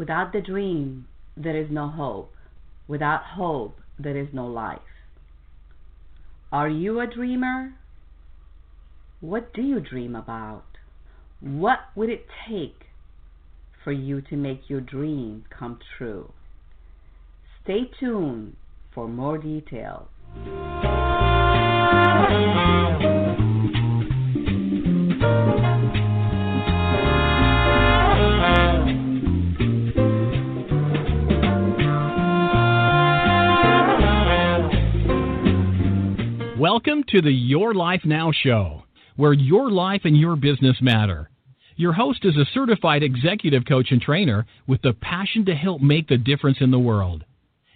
Without the dream, there is no hope. Without hope, there is no life. Are you a dreamer? What do you dream about? What would it take for you to make your dream come true? Stay tuned for more details. Welcome to the Your Life Now show, where your life and your business matter. Your host is a certified executive coach and trainer with the passion to help make the difference in the world.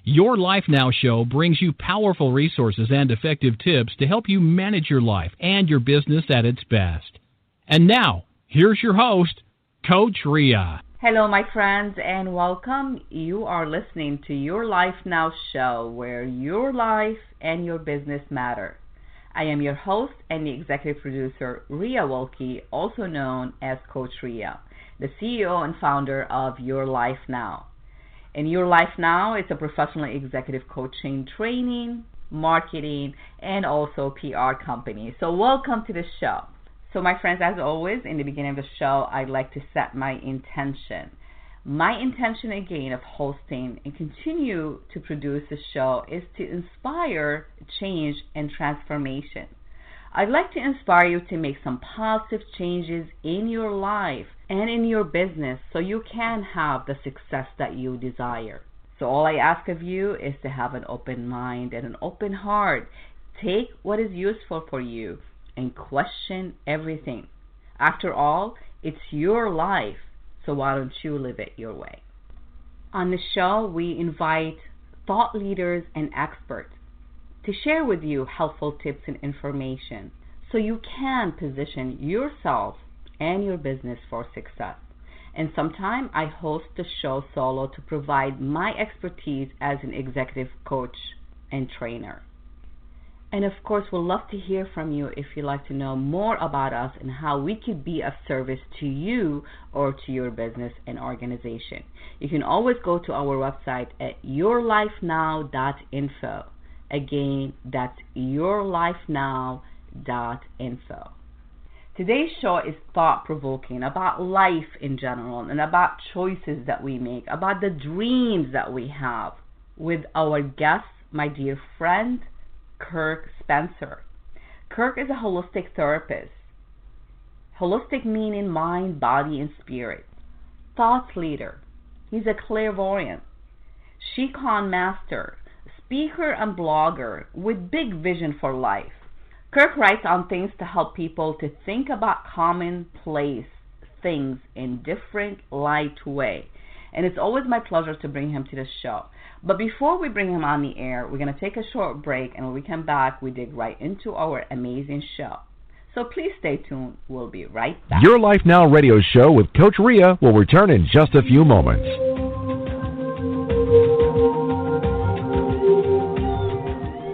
Your Life Now show brings you powerful resources and effective tips to help you manage your life and your business at its best. And now, here's your host, Coach Rea. Hello, my friends, and welcome. You are listening to Your Life Now show, where your life and your business matter. I am your host and the executive producer, Rea Wolke, also known as Coach Rea, the CEO and founder of Your Life Now. In Your Life Now, it's a professional executive coaching, training, marketing, and also PR company. So, welcome to the show. So, my friends, as always, in the beginning of the show, I'd like to set my intention. My intention, again, of hosting and continue to produce the show is to inspire change and transformation. I'd like to inspire you to make some positive changes in your life and in your business so you can have the success that you desire. So, all I ask of you is to have an open mind and an open heart. Take what is useful for you and question everything. After all, it's your life, so why don't you live it your way? On the show, we invite thought leaders and experts to share with you helpful tips and information so you can position yourself and your business for success. And sometimes I host the show solo to provide my expertise as an executive coach and trainer. And of course, we'd love to hear from you if you'd like to know more about us and how we could be of service to you or to your business and organization. You can always go to our website at yourlifenow.info. Again, that's yourlifenow.info. Today's show is thought provoking about life in general and about choices that we make, about the dreams that we have with our guest, my dear friend, Kirk Spencer. Kirk is a holistic therapist. Holistic meaning mind, body, and spirit. Thought leader. He's a clairvoyant. Qigong master, speaker, and blogger with big vision for life. Kirk writes on things to help people to think about commonplace things in different light way. And it's always my pleasure to bring him to the show. But before we bring him on the air, we're going to take a short break, and when we come back, we dig right into our amazing show. So please stay tuned. We'll be right back. Your Life Now radio show with Coach Rea will return in just a few moments.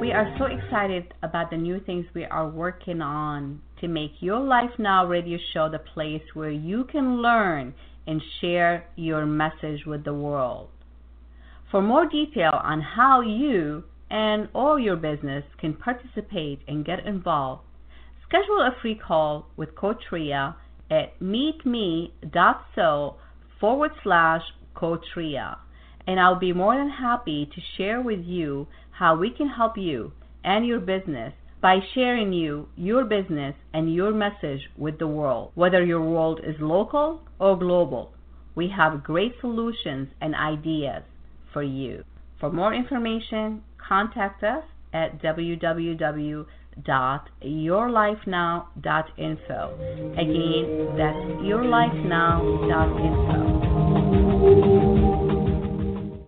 We are so excited about the new things we are working on to make Your Life Now radio show the place where you can learn and share your message with the world. For more detail on how you and or your business can participate and get involved, schedule a free call with Coach at meetme.so forward slash Coach and I'll be more than happy to share with you how we can help you and your business by sharing you, your business, and your message with the world, whether your world is local or global. We have great solutions and ideas for you. For more information, contact us at www.yourlifenow.info. Again, that's yourlifenow.info.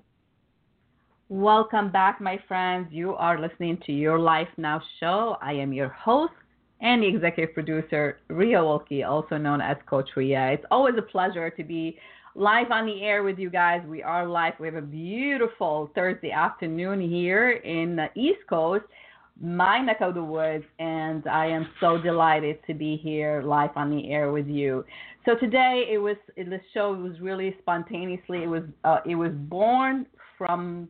Welcome back, my friends. You are listening to Your Life Now show. I am your host and executive producer, Rea Wolke, also known as Coach Rea. It's always a pleasure to be live on the air with you guys. We are live. We have a beautiful Thursday afternoon here in the East Coast, my neck of the woods, and I am so delighted to be here live on the air with you. So today it was the show was really spontaneously. It was uh, it was born from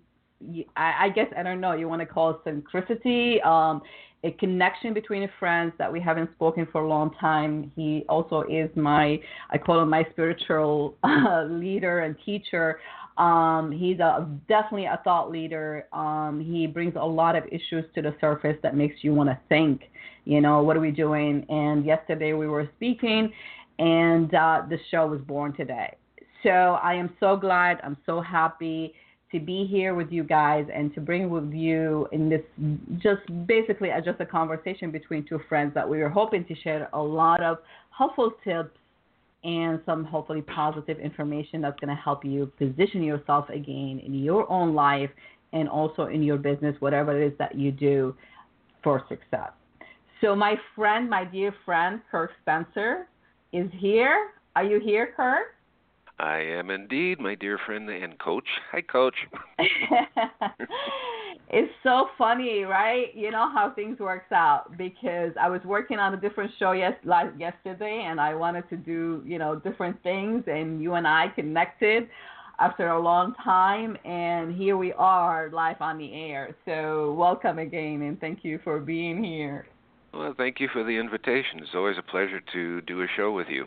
I, I guess I don't know. You want to call it synchronicity, um, a connection between friends that we haven't spoken for a long time. He also is my I call him my spiritual uh, leader and teacher. Um, he's a definitely a thought leader. Um, he brings a lot of issues to the surface that makes you want to think. You know, what are we doing? And yesterday we were speaking, and uh, the show was born today. So I am so glad. I'm so happy to be here with you guys and to bring with you in this just basically just a conversation between two friends that we were hoping to share a lot of helpful tips and some hopefully positive information that's going to help you position yourself again in your own life and also in your business, whatever it is that you do for success. So, my friend, my dear friend, Kirk Spencer, is here. Are you here, Kirk? I am indeed, my dear friend and coach. Hi, coach. it's so funny, right? You know how things works out because I was working on a different show yes yesterday, and I wanted to do you know different things, and you and I connected after a long time, and here we are live on the air. So welcome again, and thank you for being here. Well, thank you for the invitation. It's always a pleasure to do a show with you.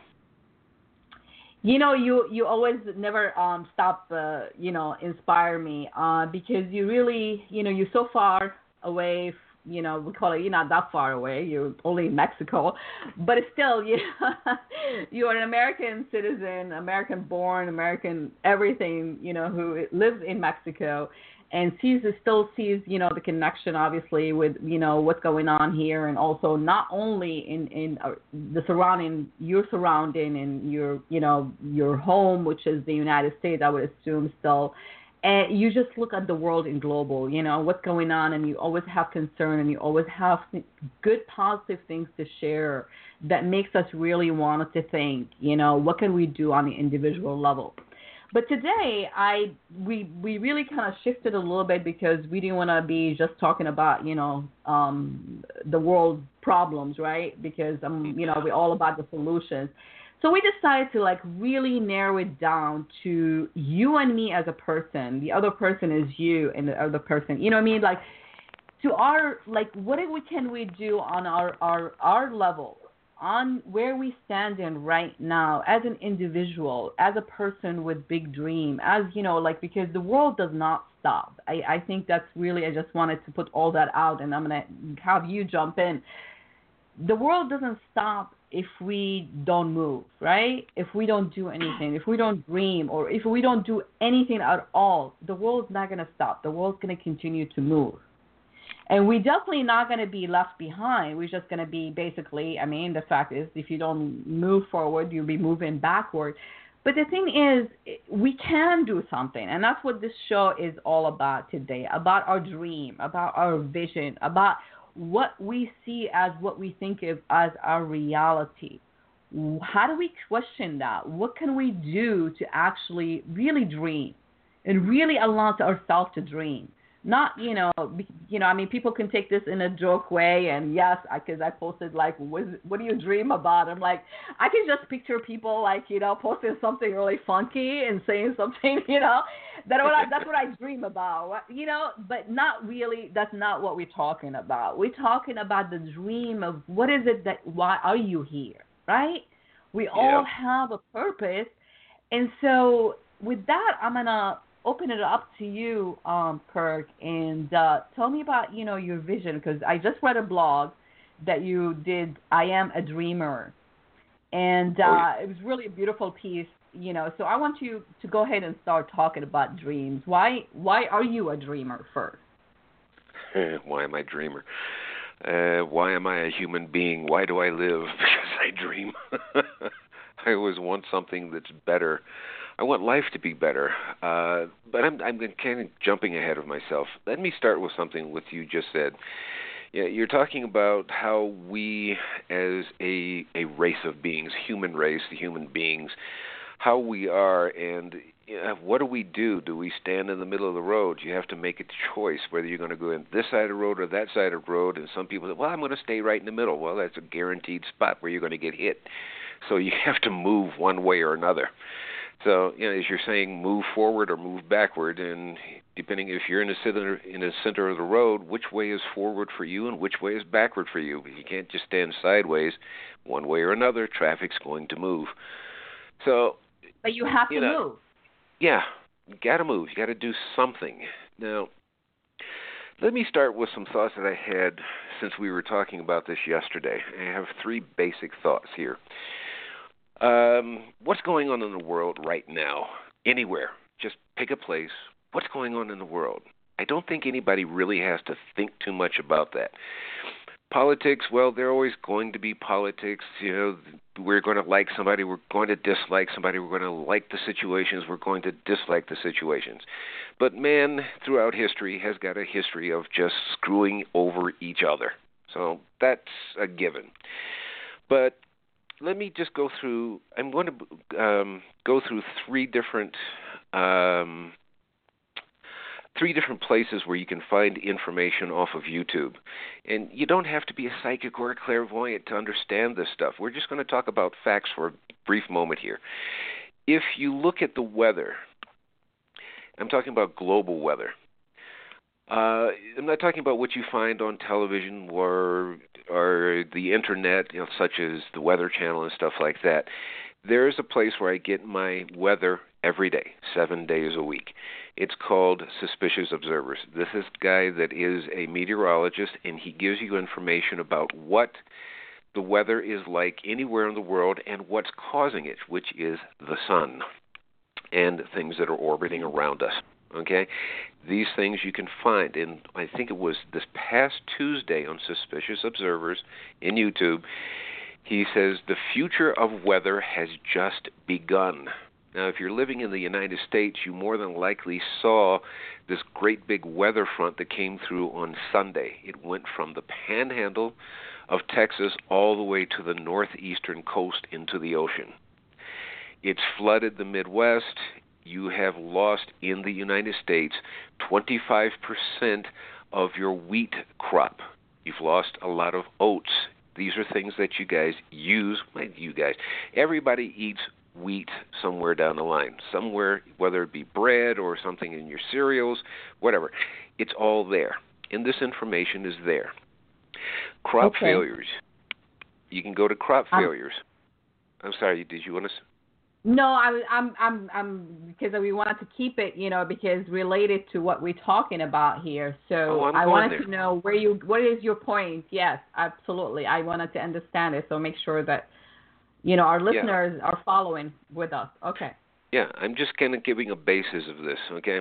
You know, you you always never um stop uh, you know inspire me uh because you really you know you're so far away you know, we call it you're not that far away. You're only in Mexico, but still, you know, you are an American citizen, American born, American everything. You know, who lives in Mexico, and sees still sees you know the connection obviously with you know what's going on here and also not only in in uh, the surrounding your surrounding and your you know your home which is the United States I would assume still. And you just look at the world in global you know what's going on and you always have concern and you always have good positive things to share that makes us really want to think you know what can we do on the individual level but today, I we we really kind of shifted a little bit because we didn't want to be just talking about you know um, the world problems, right? Because um you know we're all about the solutions. So we decided to like really narrow it down to you and me as a person. The other person is you, and the other person, you know what I mean? Like to our like what we can we do on our our our level on where we stand in right now as an individual, as a person with big dream, as you know, like because the world does not stop. I, I think that's really I just wanted to put all that out and I'm gonna have you jump in. The world doesn't stop if we don't move, right? If we don't do anything, if we don't dream, or if we don't do anything at all, the world's not gonna stop. The world's gonna continue to move. And we're definitely not going to be left behind. We're just going to be basically, I mean, the fact is, if you don't move forward, you'll be moving backward. But the thing is, we can do something. And that's what this show is all about today about our dream, about our vision, about what we see as what we think of as our reality. How do we question that? What can we do to actually really dream and really allow ourselves to dream? Not you know you know i mean people can take this in a joke way and yes because I, I posted like what, what do you dream about? I'm like i can just picture people like you know posting something really funky and saying something you know? That what I, that's what i dream about you know? But not really that's not what we're talking about. We're talking about the dream of what is it that why are you here right? We all have a purpose. And so with that i'm gonna open it up to you, um, Kirk, and uh, tell me about you know your vision because I just read a blog that you did. I am a dreamer, and uh, oh, it was really a beautiful piece. You know, so I want you to go ahead and start talking about dreams. Why why are you a dreamer first? why am I a dreamer? Uh, why am I a human being? Why do I live? Because I dream. I always want something that's better I want life to be better. Uh, but I'm, I'm kind of jumping ahead of myself. Let me start with something what you just said. Yeah, you're talking about how we, as a a race of beings, human race, the human beings, how we are, and what do we do? Do we stand in the middle of the road? You have to make a choice whether you're going to go in this side of the road or that side of the road. And some people say, "Well, I'm going to stay right in the middle." Well, that's a guaranteed spot where you're going to get hit. So you have to move one way or another. So, you know, as you're saying, move forward or move backward, and depending if you're in the center in the center of the road, which way is forward for you and which way is backward for you? You can't just stand sideways. One way or another, traffic's going to move. So, but you have you to know, move. Yeah, you got to move. You got to do something. Now, let me start with some thoughts that I had since we were talking about this yesterday. I have three basic thoughts here. Um, what's going on in the world right now? Anywhere. Just pick a place. What's going on in the world? I don't think anybody really has to think too much about that. Politics, well, they're always going to be politics. You know, we're going to like somebody, we're going to dislike somebody, we're going to like the situations, we're going to dislike the situations. But man, throughout history, has got a history of just screwing over each other. So that's a given. But let me just go through. I'm going to um, go through three different um, three different places where you can find information off of YouTube. And you don't have to be a psychic or a clairvoyant to understand this stuff. We're just going to talk about facts for a brief moment here. If you look at the weather, I'm talking about global weather. Uh, I'm not talking about what you find on television or or the internet, you know, such as the Weather Channel and stuff like that. There is a place where I get my weather every day, seven days a week. It's called Suspicious Observers. This is a guy that is a meteorologist, and he gives you information about what the weather is like anywhere in the world and what's causing it, which is the sun and things that are orbiting around us. Okay? These things you can find in, I think it was this past Tuesday on Suspicious Observers in YouTube. He says, The future of weather has just begun. Now, if you're living in the United States, you more than likely saw this great big weather front that came through on Sunday. It went from the panhandle of Texas all the way to the northeastern coast into the ocean. It's flooded the Midwest. You have lost in the United States 25% of your wheat crop. You've lost a lot of oats. These are things that you guys use. You guys, everybody eats wheat somewhere down the line, somewhere, whether it be bread or something in your cereals, whatever. It's all there. And this information is there. Crop Okay. failures. You can go to crop Um, failures. I'm sorry, did you want to? No, I I'm I'm I'm because we wanted to keep it, you know, because related to what we're talking about here. So Oh, I wanted there. to know where you what is your point? Yes, absolutely. I wanted to understand it, so make sure that you know our listeners are following with us. Okay. Yeah, I'm just kind of giving a basis of this, okay?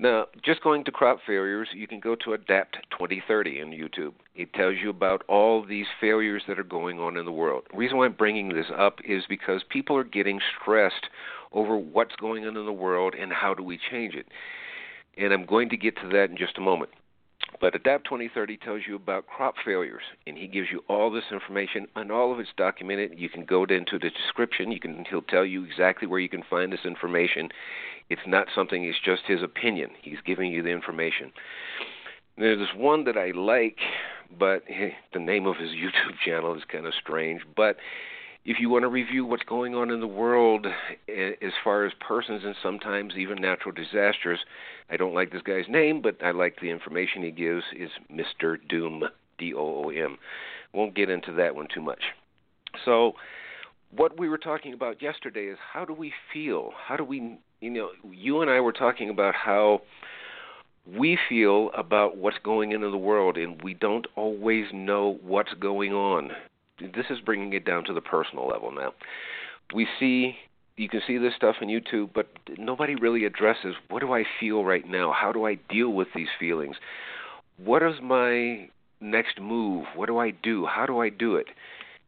Now, just going to crop failures, you can go to Adapt 2030 in YouTube. It tells you about all these failures that are going on in the world. The reason why I'm bringing this up is because people are getting stressed over what's going on in the world and how do we change it. And I'm going to get to that in just a moment. But Adapt 2030 tells you about crop failures, and he gives you all this information, and all of it's documented. You can go into the description. You can he'll tell you exactly where you can find this information. It's not something. It's just his opinion. He's giving you the information. There's one that I like, but the name of his YouTube channel is kind of strange. But if you want to review what's going on in the world as far as persons and sometimes even natural disasters, I don't like this guy's name, but I like the information he gives. Is Mr. Doom, D O O M. Won't get into that one too much. So, what we were talking about yesterday is how do we feel? How do we, you know, you and I were talking about how we feel about what's going on in the world, and we don't always know what's going on. This is bringing it down to the personal level now. We see, you can see this stuff on YouTube, but nobody really addresses what do I feel right now? How do I deal with these feelings? What is my next move? What do I do? How do I do it?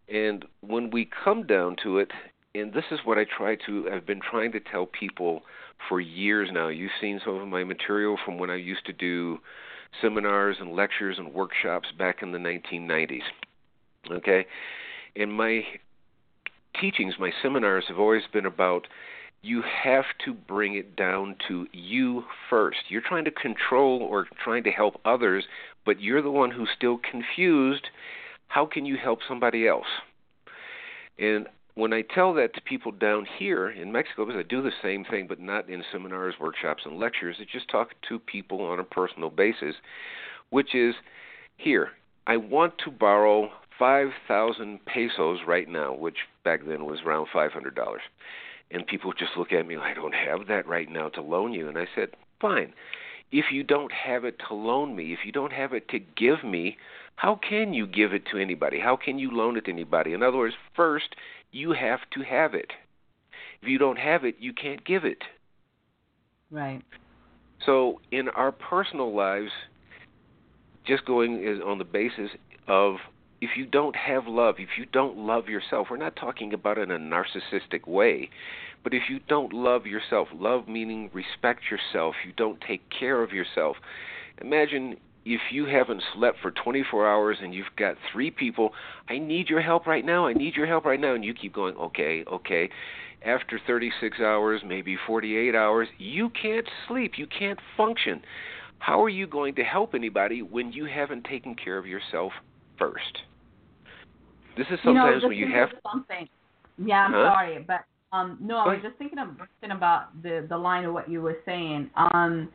And when we come down to it, and this is what I try to, I've been trying to tell people for years now. You've seen some of my material from when I used to do seminars and lectures and workshops back in the 1990s. Okay? And my teachings, my seminars have always been about you have to bring it down to you first. You're trying to control or trying to help others, but you're the one who's still confused. How can you help somebody else? And when I tell that to people down here in Mexico, because I do the same thing, but not in seminars, workshops, and lectures, it's just talk to people on a personal basis, which is here, I want to borrow 5,000 pesos right now, which back then was around $500. And people just look at me, like, I don't have that right now to loan you. And I said, fine. If you don't have it to loan me, if you don't have it to give me, how can you give it to anybody? How can you loan it to anybody? In other words, first, you have to have it. If you don't have it, you can't give it. Right. So in our personal lives, just going is on the basis of if you don't have love, if you don't love yourself, we're not talking about it in a narcissistic way, but if you don't love yourself, love meaning respect yourself, you don't take care of yourself. Imagine if you haven't slept for 24 hours and you've got three people, I need your help right now, I need your help right now, and you keep going, okay, okay. After 36 hours, maybe 48 hours, you can't sleep, you can't function. How are you going to help anybody when you haven't taken care of yourself first? This is sometimes you know, when you have something. Yeah, I'm huh? sorry, but um, no, I was just thinking of thinking about the the line of what you were saying. Um,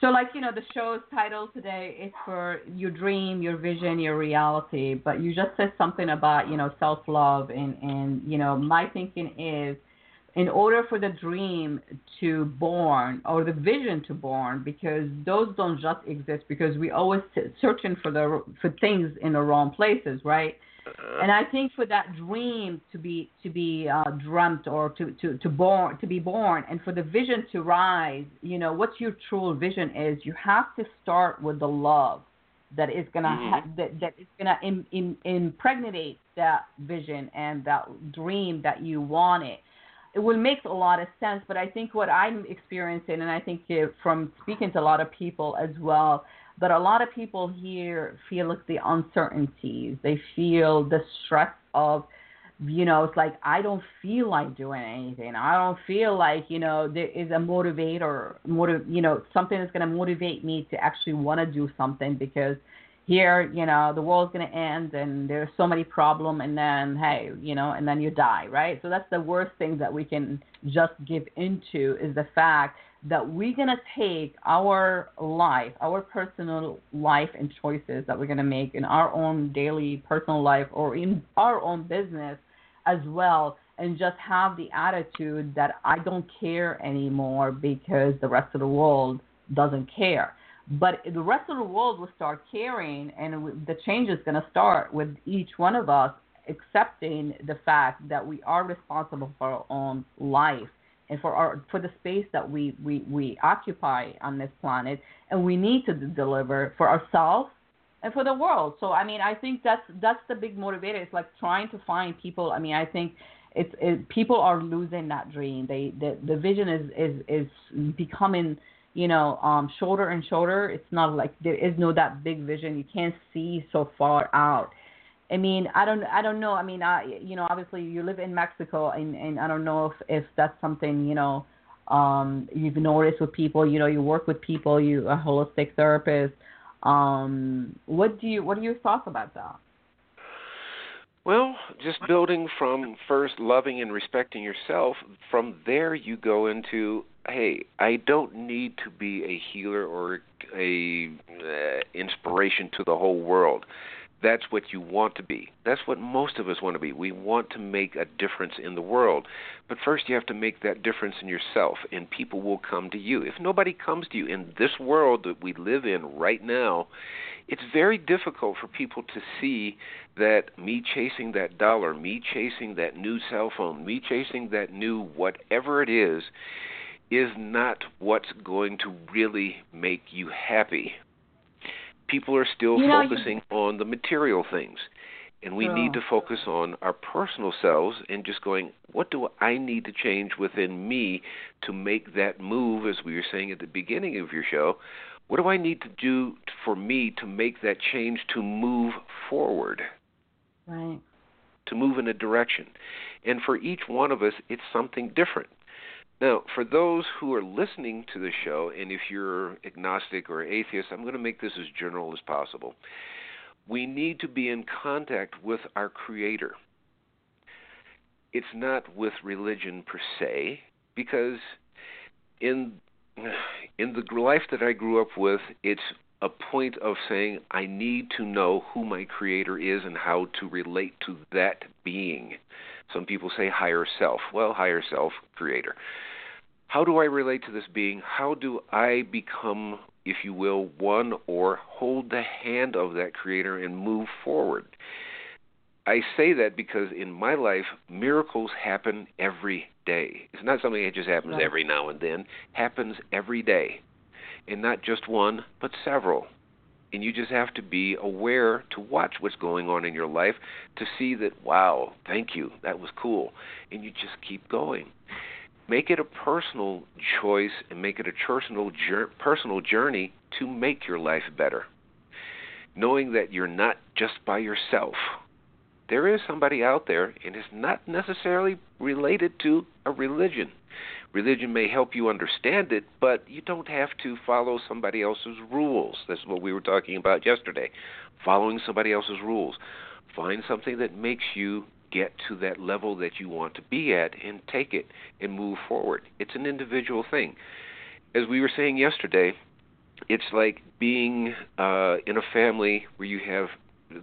so like you know, the show's title today is for your dream, your vision, your reality. But you just said something about you know self love, and and you know my thinking is in order for the dream to born or the vision to born because those don't just exist because we always searching for the for things in the wrong places right. And i think for that dream to be to be uh, dreamt or to to to born to be born and for the vision to rise you know what your true vision is you have to start with the love that is gonna mm-hmm. ha- that that is gonna Im- Im- impregnate that vision and that dream that you want it it will make a lot of sense. But I think what I'm experiencing, and I think from speaking to a lot of people as well, that a lot of people here feel like the uncertainties. They feel the stress of, you know, it's like I don't feel like doing anything. I don't feel like, you know, there is a motivator, motive, you know, something that's going to motivate me to actually want to do something because here, you know, the world's going to end and there's so many problems and then, hey, you know, and then you die, right? So that's the worst thing that we can just give into is the fact that we're going to take our life, our personal life and choices that we're going to make in our own daily personal life or in our own business as well and just have the attitude that I don't care anymore because the rest of the world doesn't care. But the rest of the world will start caring, and the change is going to start with each one of us accepting the fact that we are responsible for our own life and for our for the space that we we, we occupy on this planet, and we need to deliver for ourselves and for the world. So I mean, I think that's that's the big motivator. It's like trying to find people. I mean, I think it's it, people are losing that dream. They the the vision is is is becoming you know, um, shorter and shorter. It's not like there is no that big vision. You can't see so far out. I mean, I don't, I don't know. I mean, I, you know, obviously you live in Mexico, and and I don't know if if that's something you know, um, you've noticed with people. You know, you work with people. You a holistic therapist. Um, what do you, what are your thoughts about that? Well, just building from first loving and respecting yourself. From there, you go into hey, I don't need to be a healer or a uh, inspiration to the whole world. That's what you want to be. That's what most of us want to be. We want to make a difference in the world. But first, you have to make that difference in yourself, and people will come to you. If nobody comes to you in this world that we live in right now, it's very difficult for people to see that me chasing that dollar, me chasing that new cell phone, me chasing that new whatever it is, is not what's going to really make you happy. People are still you know, focusing you... on the material things. And we need to focus on our personal selves and just going, what do I need to change within me to make that move, as we were saying at the beginning of your show? What do I need to do for me to make that change to move forward? Right. To move in a direction. And for each one of us, it's something different. Now, for those who are listening to the show, and if you're agnostic or atheist, I'm going to make this as general as possible. We need to be in contact with our Creator. it's not with religion per se, because in in the life that I grew up with, it's a point of saying I need to know who my creator is and how to relate to that being. Some people say higher self. Well, higher self, creator. How do I relate to this being? How do I become, if you will, one or hold the hand of that creator and move forward? I say that because in my life, miracles happen every day. It's not something that just happens right. every now and then. Happens every day, and not just one, but several. And you just have to be aware to watch what's going on in your life to see that, wow, thank you, that was cool, and you just keep going. Make it a personal choice and make it a personal personal journey to make your life better. Knowing that you're not just by yourself there is somebody out there, and it's not necessarily related to a religion. Religion may help you understand it, but you don't have to follow somebody else's rules. That's what we were talking about yesterday. Following somebody else's rules. Find something that makes you get to that level that you want to be at and take it and move forward. It's an individual thing. As we were saying yesterday, it's like being uh, in a family where you have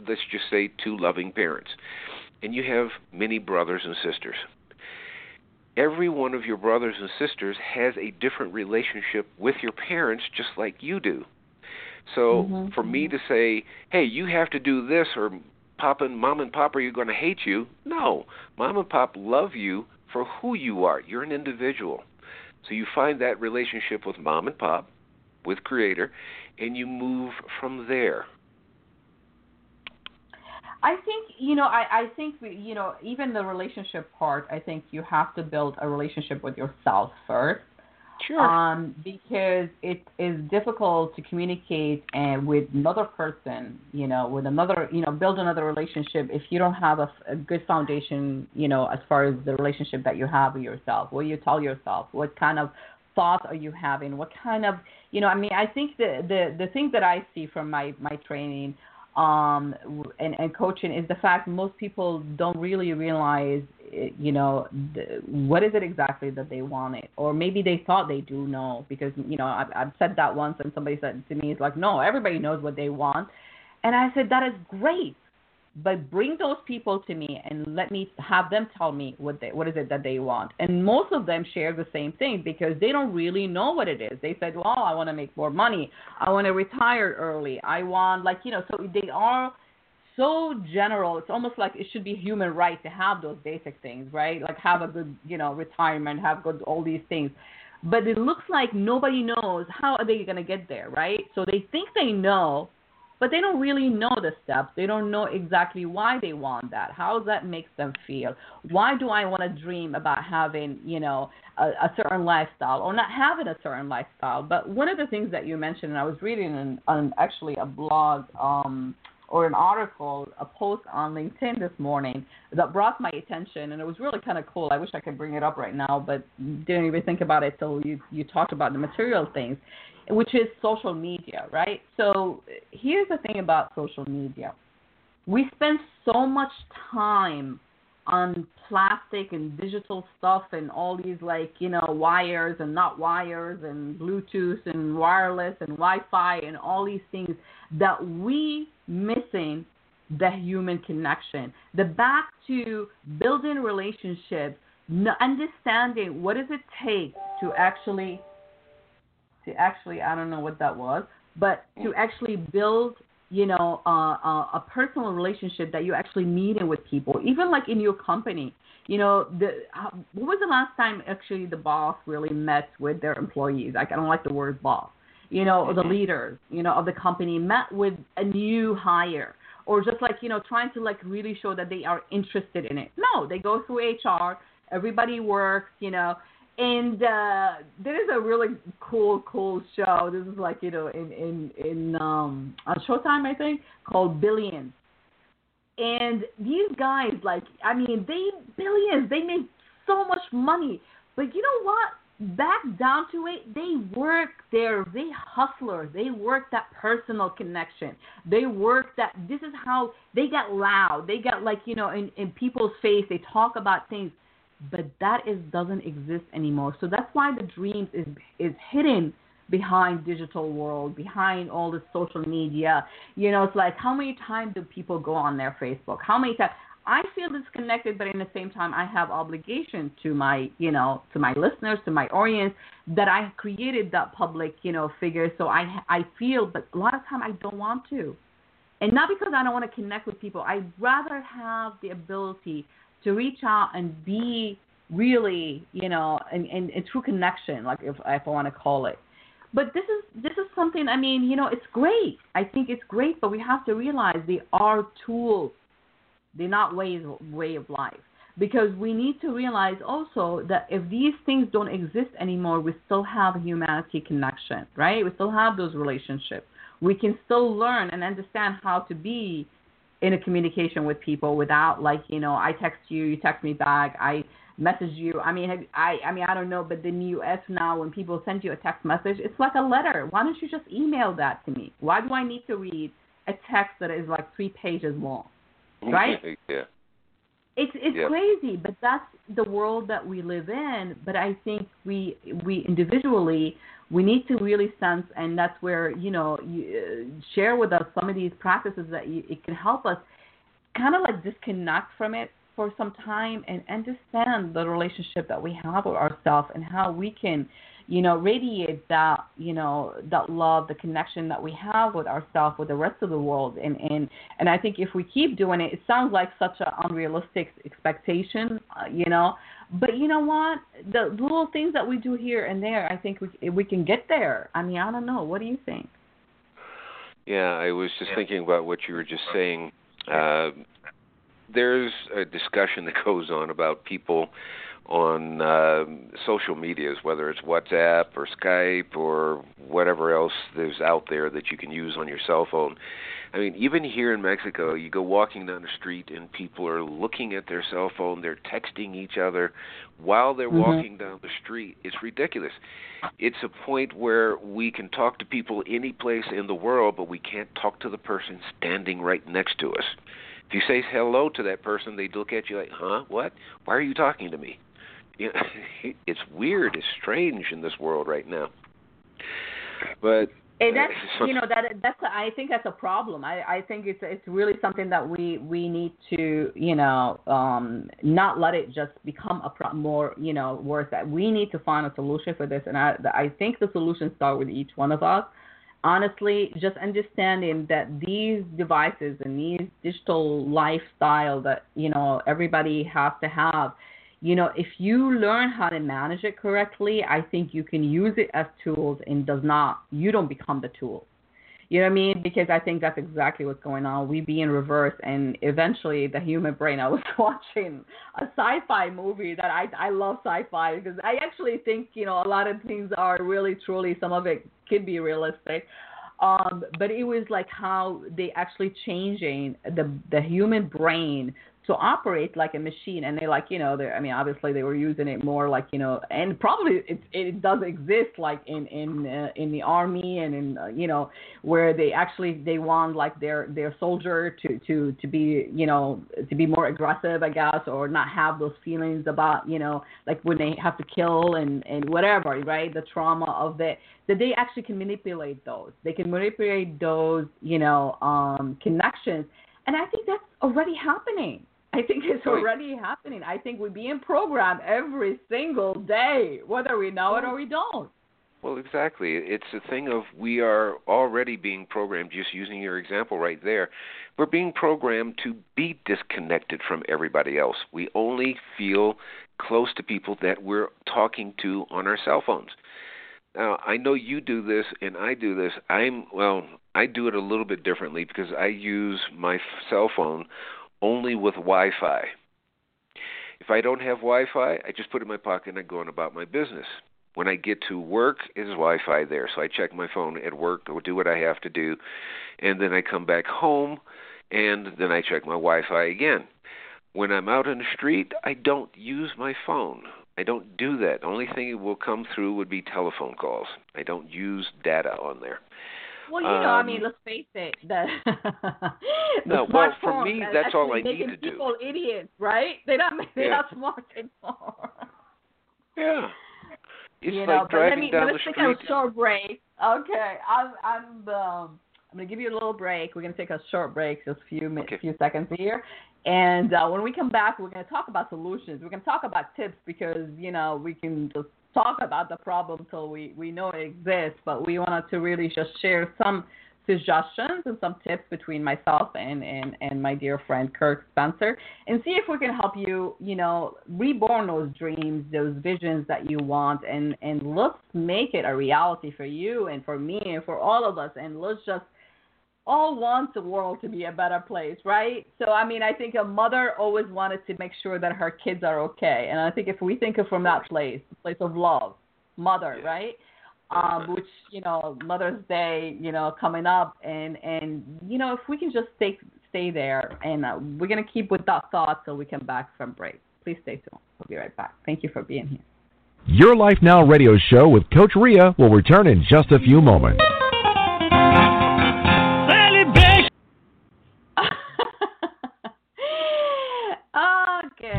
let's just say two loving parents, and you have many brothers and sisters. Every one of your brothers and sisters has a different relationship with your parents, just like you do. So mm-hmm. for me to say, "Hey, you have to do this," or "Papa and Mom and Pop are you going to hate you?" No, Mom and Pop love you for who you are. You're an individual. So you find that relationship with Mom and Pop, with Creator, and you move from there. I think you know I I think you know even the relationship part I think you have to build a relationship with yourself first. Sure. Um, because it is difficult to communicate and with another person, you know, with another, you know, build another relationship if you don't have a, a good foundation, you know, as far as the relationship that you have with yourself. What you tell yourself, what kind of thoughts are you having, what kind of, you know, I mean, I think the the the thing that I see from my my training um, and, and coaching is the fact most people don't really realize, you know, the, what is it exactly that they wanted, or maybe they thought they do know because you know I've, I've said that once and somebody said to me, it's like no, everybody knows what they want, and I said that is great but bring those people to me and let me have them tell me what they what is it that they want. And most of them share the same thing because they don't really know what it is. They said well i want to make more money. I want to retire early. I want like you know so they are so general. It's almost like it should be human right to have those basic things right? Like have a good you know retirement have good all these things. But it looks like nobody knows how are they going to get there right? So they think they know but they don't really know the steps. They don't know exactly why they want that. How does that makes them feel. Why do I want to dream about having, you know, a, a certain lifestyle or not having a certain lifestyle? But one of the things that you mentioned, and I was reading on, on actually a blog um, or an article, a post on LinkedIn this morning that brought my attention, and it was really kind of cool. I wish I could bring it up right now, but didn't even think about it till you you talked about the material things which is social media, right? So here's the thing about social media. We spend so much time on plastic and digital stuff and all these like, you know, wires and not wires and Bluetooth and wireless and Wi-Fi and all these things that we missing the human connection. The back to building relationships, understanding what does it take to actually to actually I don't know what that was, but to actually build you know uh, uh, a personal relationship that you actually meet in with people, even like in your company. You know, the uh, what was the last time actually the boss really met with their employees? Like I don't like the word boss. You know, mm-hmm. the leaders, you know, of the company met with a new hire or just like you know trying to like really show that they are interested in it. No, they go through HR. Everybody works, you know, and uh there is a really cool cool show this is like you know in in in um on showtime i think called billions and these guys like i mean they billions they make so much money but you know what back down to it, they work there. They hustler. They work that personal connection. They work that. This is how they get loud. They get like you know in in people's face. They talk about things, but that is doesn't exist anymore. So that's why the dreams is is hidden behind digital world, behind all the social media. You know, it's like how many times do people go on their Facebook? How many times? I feel disconnected, but in the same time, I have obligation to my, you know, to my listeners, to my audience, that I created that public, you know, figure. So I, I feel, but a lot of time I don't want to, and not because I don't want to connect with people. I'd rather have the ability to reach out and be really, you know, in, in, in true connection, like if, if I want to call it. But this is this is something. I mean, you know, it's great. I think it's great, but we have to realize they are tools they're not ways way of life. Because we need to realize also that if these things don't exist anymore, we still have a humanity connection, right? We still have those relationships. We can still learn and understand how to be in a communication with people without like you know I text you, you text me back, I message you. I mean, I I mean I don't know, but in the U.S. now, when people send you a text message, it's like a letter. Why don't you just email that to me? Why do I need to read a text that is like three pages long? right? yeah. It's it's yeah. crazy, but that's the world that we live in. But I think we we individually we need to really sense, and that's where you know you, uh, share with us some of these practices that you, it can help us kind of like disconnect from it for some time and understand the relationship that we have with ourselves and how we can you know, radiate that, you know, that love, the connection that we have with ourselves, with the rest of the world. And and and I think if we keep doing it, it sounds like such an unrealistic expectation, uh, you know. But you know what? The little things that we do here and there, I think we we can get there. I mean, I don't know. What do you think? Yeah, I was just thinking about what you were just saying. Uh, there's a discussion that goes on about people on uh, social medias, whether it's WhatsApp or Skype or whatever else there's out there that you can use on your cell phone. I mean, even here in Mexico, you go walking down the street and people are looking at their cell phone, they're texting each other while they're mm-hmm. walking down the street. It's ridiculous. It's a point where we can talk to people any place in the world, but we can't talk to the person standing right next to us. If you say hello to that person, they look at you like, "Huh? What? Why are you talking to me?" You know, it's weird, it's strange in this world right now. But and that's you know that that's I think that's a problem. I I think it's it's really something that we we need to you know um not let it just become a pro- more you know worse. That we need to find a solution for this, and I I think the solution starts with each one of us. Honestly, just understanding that these devices and these digital lifestyle that you know everybody has to have you know, if you learn how to manage it correctly, I think you can use it as tools and does not, you don't become the tool. You know what I mean? Because I think that's exactly what's going on. We be in reverse, and eventually the human brain. I was watching a sci-fi movie that I I love sci-fi because I actually think you know a lot of things are really truly some of it could be realistic. Um, but it was like how they actually changing the the human brain to operate like a machine. And they like you know they i mean obviously they were using it more like you know and probably it it does exist like in in uh, in the army and in uh, you know where they actually they want like their their soldier to to to be you know to be more aggressive i guess or not have those feelings about you know like when they have to kill and and whatever right? The trauma of it. That they actually can manipulate those. They can manipulate those you know um connections. And I think that's already happening. I think it's already happening. I think we're being programmed every single day, whether we know it or we don't. Well, exactly. It's a thing of we are already being programmed, just using your example right there. We're being programmed to be disconnected from everybody else. We only feel close to people that we're talking to on our cell phones. Now, I know you do this and I do this. I'm, well, I do it a little bit differently because I use my cell phone only with Wi Fi. If I don't have Wi Fi, I just put it in my pocket and I go on about my business. When I get to work, there's Wi Fi there. So I check my phone at work, or do what I have to do, and then I come back home and then I check my Wi Fi again. When I'm out in the street, I don't use my phone. I don't do that. The only thing that will come through would be telephone calls. I don't use data on there. Well, you know, um, I mean, let's face it. The, the no, well, for me, that's all I need to do. People idiots, right? They're not. They're yeah. not smart anymore. Yeah. It's you like know, driving me, down let's the take a street. short break. Okay, I'm I'm um I'm gonna give you a little break. We're gonna take a short break, just a few minutes, Okay. few seconds here. And uh, when we come back, we're gonna talk about solutions. We're gonna talk about tips because you know we can just talk about the problem till we we know it exists, but we wanted to really just share some suggestions and some tips between myself and, and, and my dear friend Kirk Spencer and see if we can help you, you know, reborn those dreams, those visions that you want and, and let's make it a reality for you and for me and for all of us and let's just all want the world to be a better place, right? So I mean I think a mother always wanted to make sure that her kids are okay. And I think if we think of from that place, place of love, mother, Yeah. right? um, which you know Mother's Day, you know, coming up, and and you know if we can just stay stay there, and uh, we're gonna keep with that thought till we come back from break. Please stay tuned. We'll be right back. Thank you for being here. Your Life Now radio show with Coach Rea will return in just a few moments.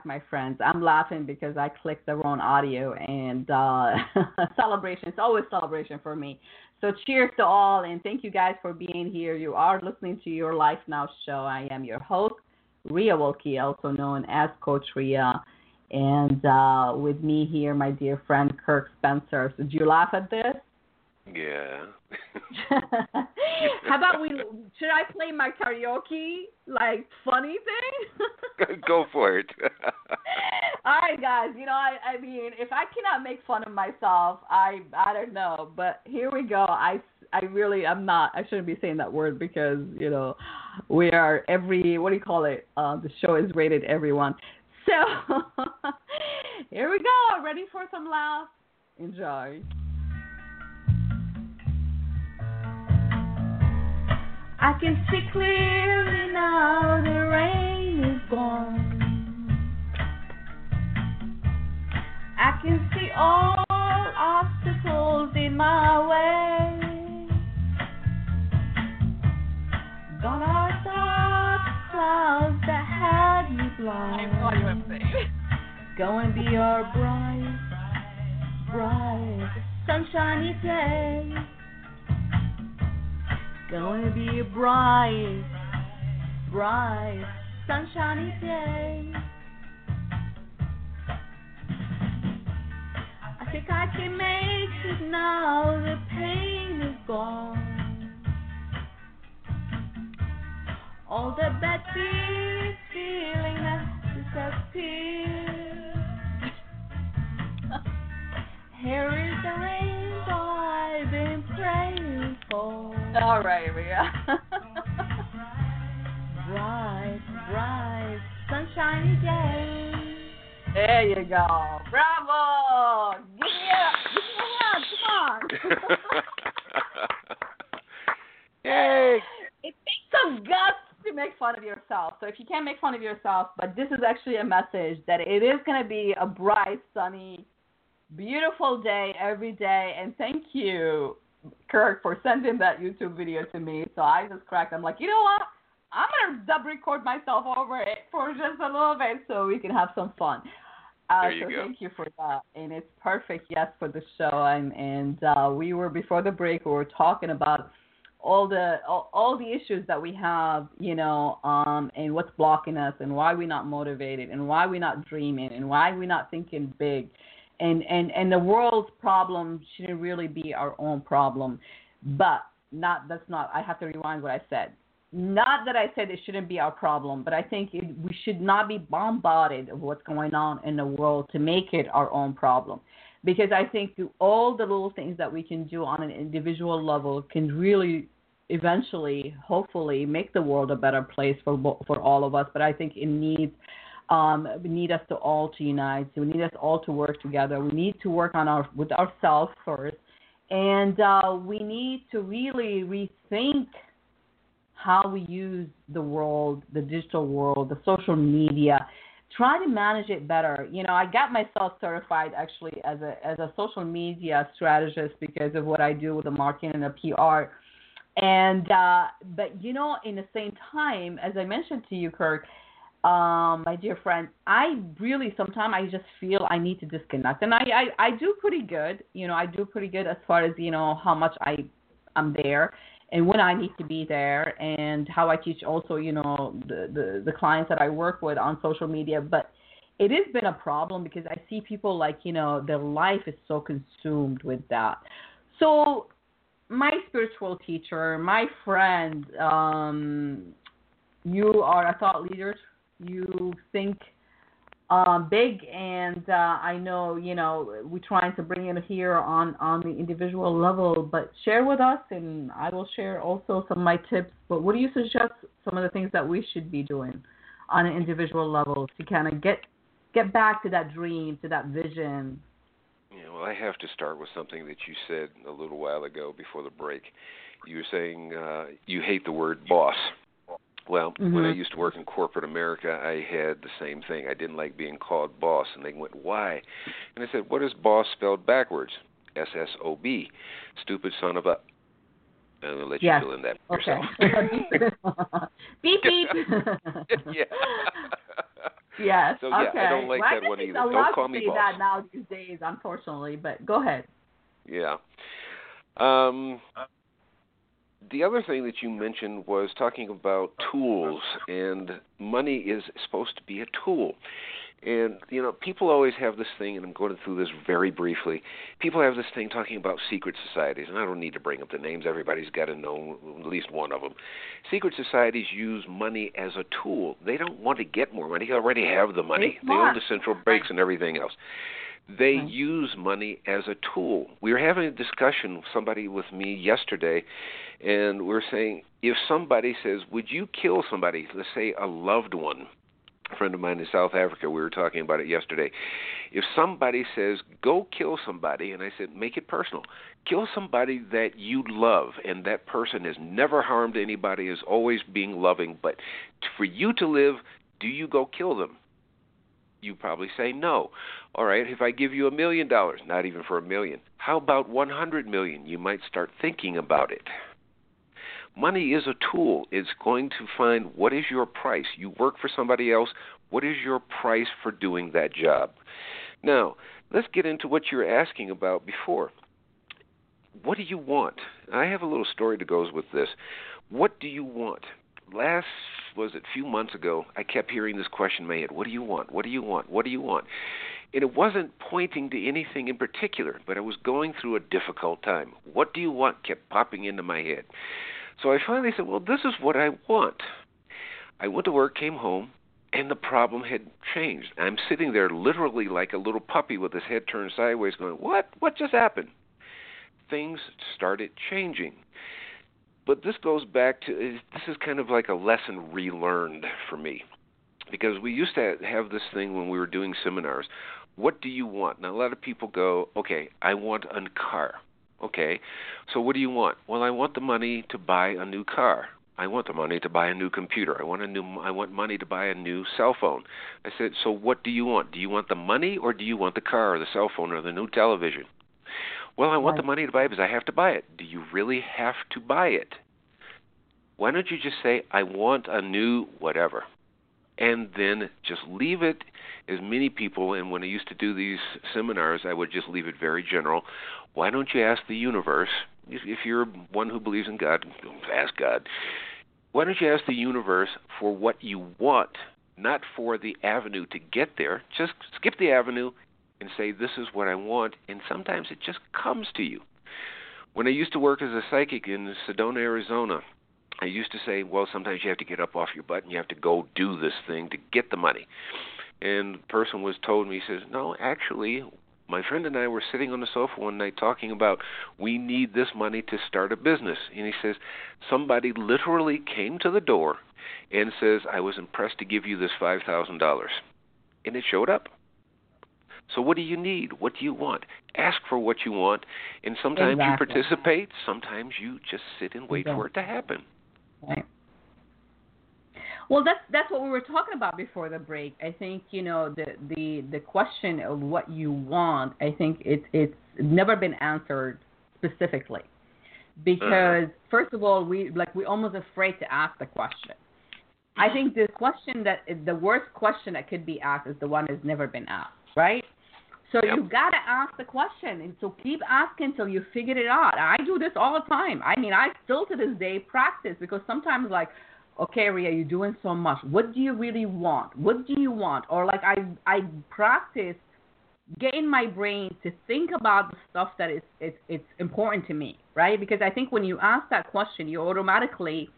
Back, my friends. I'm laughing because I clicked the wrong audio and uh, celebration. It's always celebration for me. So cheers to all and thank you guys for being here. You are listening to Your Life Now show. I am your host, Rea Wilkie, also known as Coach Rea. And uh, with me here, my dear friend Kirk Spencer. So do you laugh at this? Yeah. How about we? Should I play my karaoke like funny thing? Go for it. All right, guys. You know, I, I mean, if I cannot make fun of myself, I, I don't know. But here we go. I, I really, I'm not. I shouldn't be saying that word because you know, we are every. What do you call it? Uh, the show is rated everyone. So here we go. Ready for some laughs? Enjoy. I can see clearly now the rain is gone. I can see all obstacles in my way. Gone are dark clouds that had me blind. Going be our bright, bright, sunshiny day. To be a bright, bright, sunshiny day. I think I can make it now. The pain is gone. All the bad feeling has disappeared. Here is the rainbow I've been praying for. All right, here we go. bright, bright, sunshiny day. There you go. Bravo! Give me a, give me a hand. Come on. Yay! it takes some guts to make fun of yourself. So if you can't make fun of yourself, but this is actually a message that it is going to be a bright, sunny, beautiful day every day. And thank you, Kirk, for sending that YouTube video to me. So I just cracked. I'm like, you know what? I'm gonna dub record myself over it for just a little bit so we can have some fun. Uh, There you so go. thank you for that, and it's perfect, yes, for the show. And and uh, we were before the break, we were talking about all the all, all the issues that we have, you know, um, and what's blocking us, and why we're not motivated, and why we're not dreaming, and why we're not thinking big, and and and the world's problem shouldn't really be our own problem, but not that's not. I have to rewind what I said. not that I said it shouldn't be our problem, but I think it, we should not be bombarded of what's going on in the world to make it our own problem. Because I think all the little things that we can do on an individual level can really eventually, hopefully, make the world a better place for for all of us. But I think it needs um, we need us to all to unite. We need us all to work together. We need to work on our with ourselves first, and uh, we need to really rethink how we use the world, the digital world, the social media. Try to manage it better. You know, I got myself certified actually as a as a social media strategist because of what I do with the marketing and the PR. And uh, but you know, in the same time, as I mentioned to you, Kirk, um, my dear friend, I really sometimes I just feel I need to disconnect, and I, I I do pretty good. You know, I do pretty good as far as you know how much I I'm there and when I need to be there, and how I teach also you know the the, the clients that I work with on social media, but. It has been a problem because I see people like, you know, their life is so consumed with that. So my spiritual teacher, my friend, um, you are a thought leader you think um, big, and uh, I know you know we're trying to bring it here on on the individual level. But share with us, and I will share also some of my tips. But what do you suggest? Some of the things that we should be doing on an individual level to kind of get get back to that dream, to that vision. Yeah, well, I have to start with something that you said a little while ago before the break. You were saying uh, you hate the word boss. Well, mm-hmm. when I mm-hmm. used to work in corporate America, I had the same thing. I didn't like being called boss, and they went, "Why?" And I said, "What is boss spelled backwards? S S O B, stupid son of a." I'm gonna let yes. you fill in that okay. beep beep. yeah. yes. So yeah, okay. I don't like well, that one either. Don't call me boss. that now these days, unfortunately. But go ahead. Yeah. Um the other thing that you mentioned was talking about tools, and money is supposed to be a tool. And you know, people always have this thing, and I'm going through this very briefly. People have this thing talking about secret societies, and I don't need to bring up the names. Everybody's got to know at least one of them. Secret societies use money as a tool. They don't want to get more money. They already have the money. They own the central banks and everything else. They right. use money as a tool. We were having a discussion with somebody with me yesterday, and we are saying if somebody says, "Would you kill somebody?" Let's say a loved one. A friend of mine in South Africa, we were talking about it yesterday. If somebody says, "Go kill somebody," and I said, "Make it personal. Kill somebody that you love, and that person has never harmed anybody, is always being loving. But for you to live, do you go kill them?" you probably say no. All right, if I give you a million dollars, not even for a million, how about 100 million? You might start thinking about it. Money is a tool. It's going to find what is your price. You work for somebody else. What is your price for doing that job? Now, let's get into what you were asking about before. What do you want? I have a little story that goes with this. What do you want? last was it a few months ago, I kept hearing this question head: What do you want? What do you want? What do you want? And it wasn't pointing to anything in particular, but I was going through a difficult time. What do you want? kept popping into my head. So I finally said, Well, this is what I want. I went to work, came home, and the problem had changed. I'm sitting there literally like a little puppy with his head turned sideways, going, What? What just happened? Things started changing but this goes back to this is kind of like a lesson relearned for me because we used to have this thing when we were doing seminars what do you want now a lot of people go okay i want a car okay so what do you want well i want the money to buy a new car I want the money to buy a new computer. I want a new I want money to buy a new cell phone. I said, "So what do you want? Do you want the money or do you want the car or the cell phone or the new television?" Well, I want right. the money to buy it because I have to buy it. Do you really have to buy it? Why don't you just say, I want a new whatever? And then just leave it as many people, and when I used to do these seminars, I would just leave it very general. Why don't you ask the universe, if you're one who believes in God, ask God. Why don't you ask the universe for what you want, not for the avenue to get there? Just skip the avenue and say, This is what I want, and sometimes it just comes to you. When I used to work as a psychic in Sedona, Arizona, I used to say, well, sometimes you have to get up off your butt and you have to go do this thing to get the money. And the person was told me, he says, no, actually, my friend and I were sitting on the sofa one night talking about we need this money to start a business. And he says, somebody literally came to the door and says, I was impressed to give you this $5,000. And it showed up. So what do you need? What do you want? Ask for what you want, and sometimes exactly. you participate. Sometimes you just sit and wait for it to happen. Right. Well, that's that's what we were talking about before the break. I think you know the the the question of what you want. I think it's it's never been answered specifically because uh-huh. first of all, we like we're almost afraid to ask the question. I mm-hmm. think the question that the worst question that could be asked is the one that's never been asked, right? So yep. you gotta ask the question, and so keep asking until you figure it out. I do this all the time. I mean, I still to this day practice because sometimes like, okay, Rea, you're doing so much. What do you really want? What do you want? Or like I I practice getting my brain to think about the stuff that is it's it's important to me, right? Because I think when you ask that question, you automatically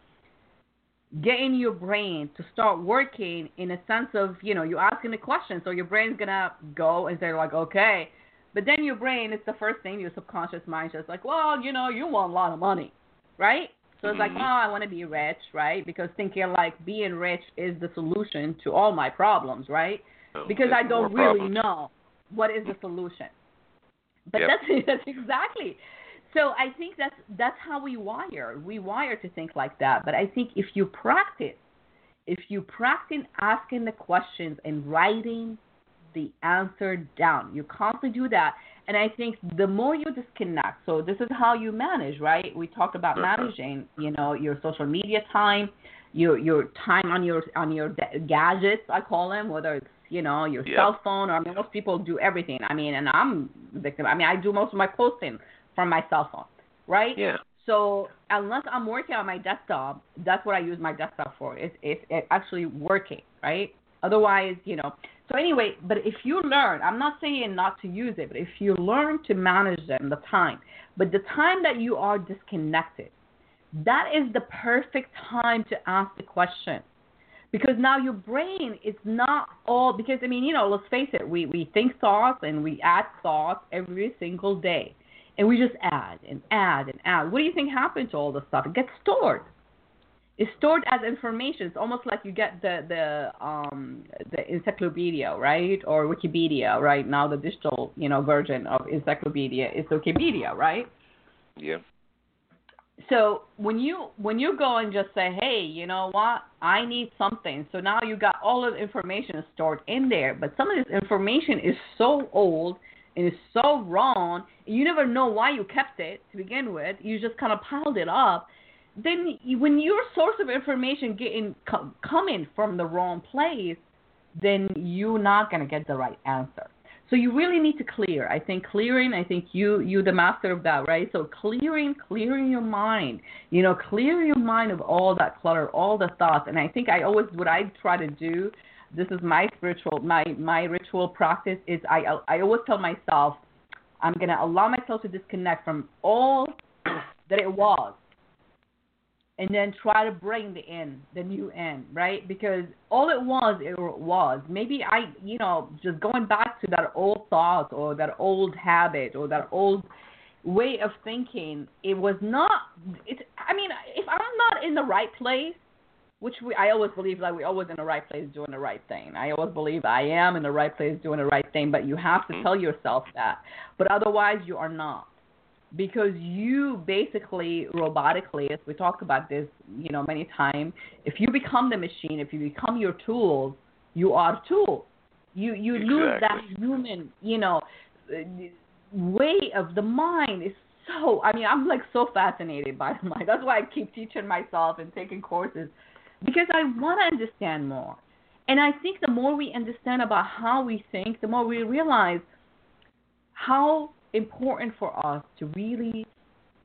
get in your brain to start working in a sense of, you know, you're asking a question, so your brain's gonna go and say like, okay. But then your brain is the first thing, your subconscious mind just like, well, you know, you want a lot of money, right? So it's mm-hmm. like, oh, I want to be rich, right? Because thinking like being rich is the solution to all my problems, right? Oh, because I don't really problems. know what is the solution. But yep. that's that's exactly so I think that's that's how we wire. We wire to think like that. But I think if you practice, if you practice asking the questions and writing the answer down, you constantly do that. And I think the more you disconnect, so this is how you manage, right? We talked about managing, you know, your social media time, your your time on your on your gadgets, I call them, whether it's you know your yep. cell phone or I mean, most people do everything. I mean, and I'm victim. I mean, I do most of my posting from my cell phone, right? Yeah. So unless I'm working on my desktop, that's what I use my desktop for. It's it's, it's actually working, right? Otherwise, you know. So anyway, but if you learn, I'm not saying not to use it, but if you learn to manage them, the time, but the time that you are disconnected, that is the perfect time to ask the question. Because now your brain is not all because I mean, you know, let's face it, we, we think thoughts and we add thoughts every single day and we just add and add and add. What do you think happened to all this stuff? It gets stored. It's stored as information. It's almost like you get the the um the encyclopedia, right, or Wikipedia, right? Now the digital, you know, version of encyclopedia is Wikipedia, right? Yeah. So when you when you go and just say, hey, you know what, I need something. So now you got all of the information stored in there, but some of this information is so old and it's so wrong, you never know why you kept it to begin with. You just kind of piled it up. Then, when your source of information getting coming from the wrong place, then you're not gonna get the right answer. So you really need to clear. I think clearing. I think you you the master of that, right? So clearing, clearing your mind. You know, clear your mind of all that clutter, all the thoughts. And I think I always what I try to do this is my spiritual my my ritual practice is I I always tell myself I'm gonna allow myself to disconnect from all that it was and then try to bring the in the new in right? Because all it was it was. Maybe i you know just going back to that old thought or that old habit or that old way of thinking it was not it i mean if i'm not in the right place which we I always believe like we're always in the right place doing the right thing. I always believe I am in the right place doing the right thing, but you have to mm-hmm. tell yourself that. But otherwise you are not. Because you basically robotically, as we talk about this, you know, many times, if you become the machine, if you become your tools, you are tools. You you exactly. lose that human, you know, way of the mind is so I mean, I'm like so fascinated by the mind. That's why I keep teaching myself and taking courses because I want to understand more. And I think the more we understand about how we think, the more we realize how important for us to really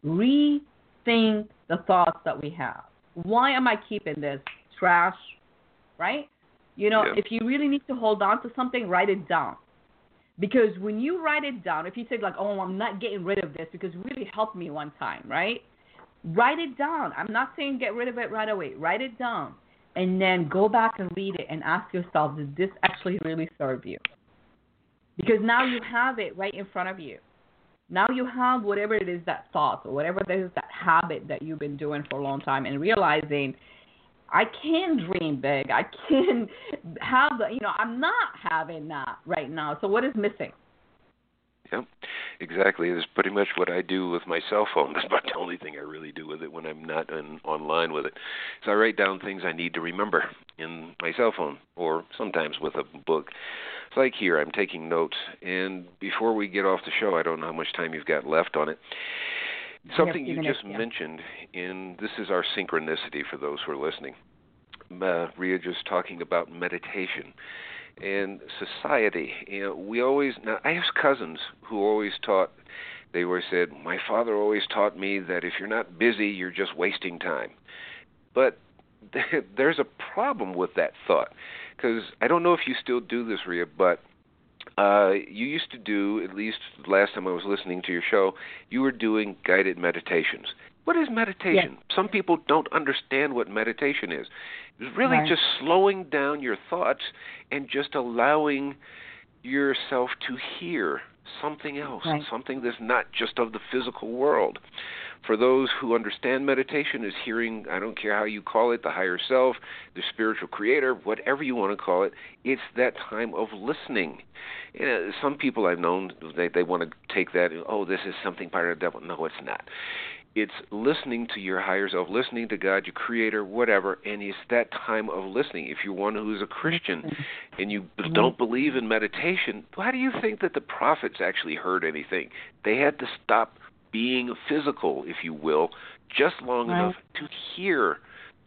rethink the thoughts that we have. Why am I keeping this trash? Right? You know, yeah. if you really need to hold on to something, write it down. Because when you write it down, if you say like, "Oh, I'm not getting rid of this because it really helped me one time," right? Write it down. I'm not saying get rid of it right away. Write it down. And then go back and read it and ask yourself, did this actually really serve you? Because now you have it right in front of you. Now you have whatever it is that thought or whatever it is that habit that you've been doing for a long time and realizing I can dream big. I can have the, you know, I'm not having that right now. So what is missing? Yep, exactly. It's pretty much what I do with my cell phone. That's about the only thing I really do with it when I'm not in, online with it. So I write down things I need to remember in my cell phone, or sometimes with a book. It's like here, I'm taking notes. And before we get off the show, I don't know how much time you've got left on it. Something you minutes, just yeah. mentioned, and this is our synchronicity for those who are listening. Uh, Rea just talking about meditation and society. You know, we always now I have cousins who always taught. They always said, "My father always taught me that if you're not busy, you're just wasting time." But there's a problem with that thought because I don't know if you still do this, Rea, but uh, you used to do, at least the last time I was listening to your show, you were doing guided meditations. What is meditation? Yes. Some people don't understand what meditation is. It's really Right. just slowing down your thoughts and just allowing yourself to hear something else, Right. something that's not just of the physical world. For those who understand meditation is hearing, I don't care how you call it, the higher self, the spiritual creator, whatever you want to call it, it's that time of listening. You uh, know, some people I've known, they, they want to take that, oh, this is something part of the devil. No, it's not. It's listening to your higher self, listening to God, your creator, whatever, and it's that time of listening. If you're one who's a Christian mm-hmm. and you b- mm-hmm. don't believe in meditation, why do you think that the prophets actually heard anything? They had to stop being physical, if you will, just long Right. enough to hear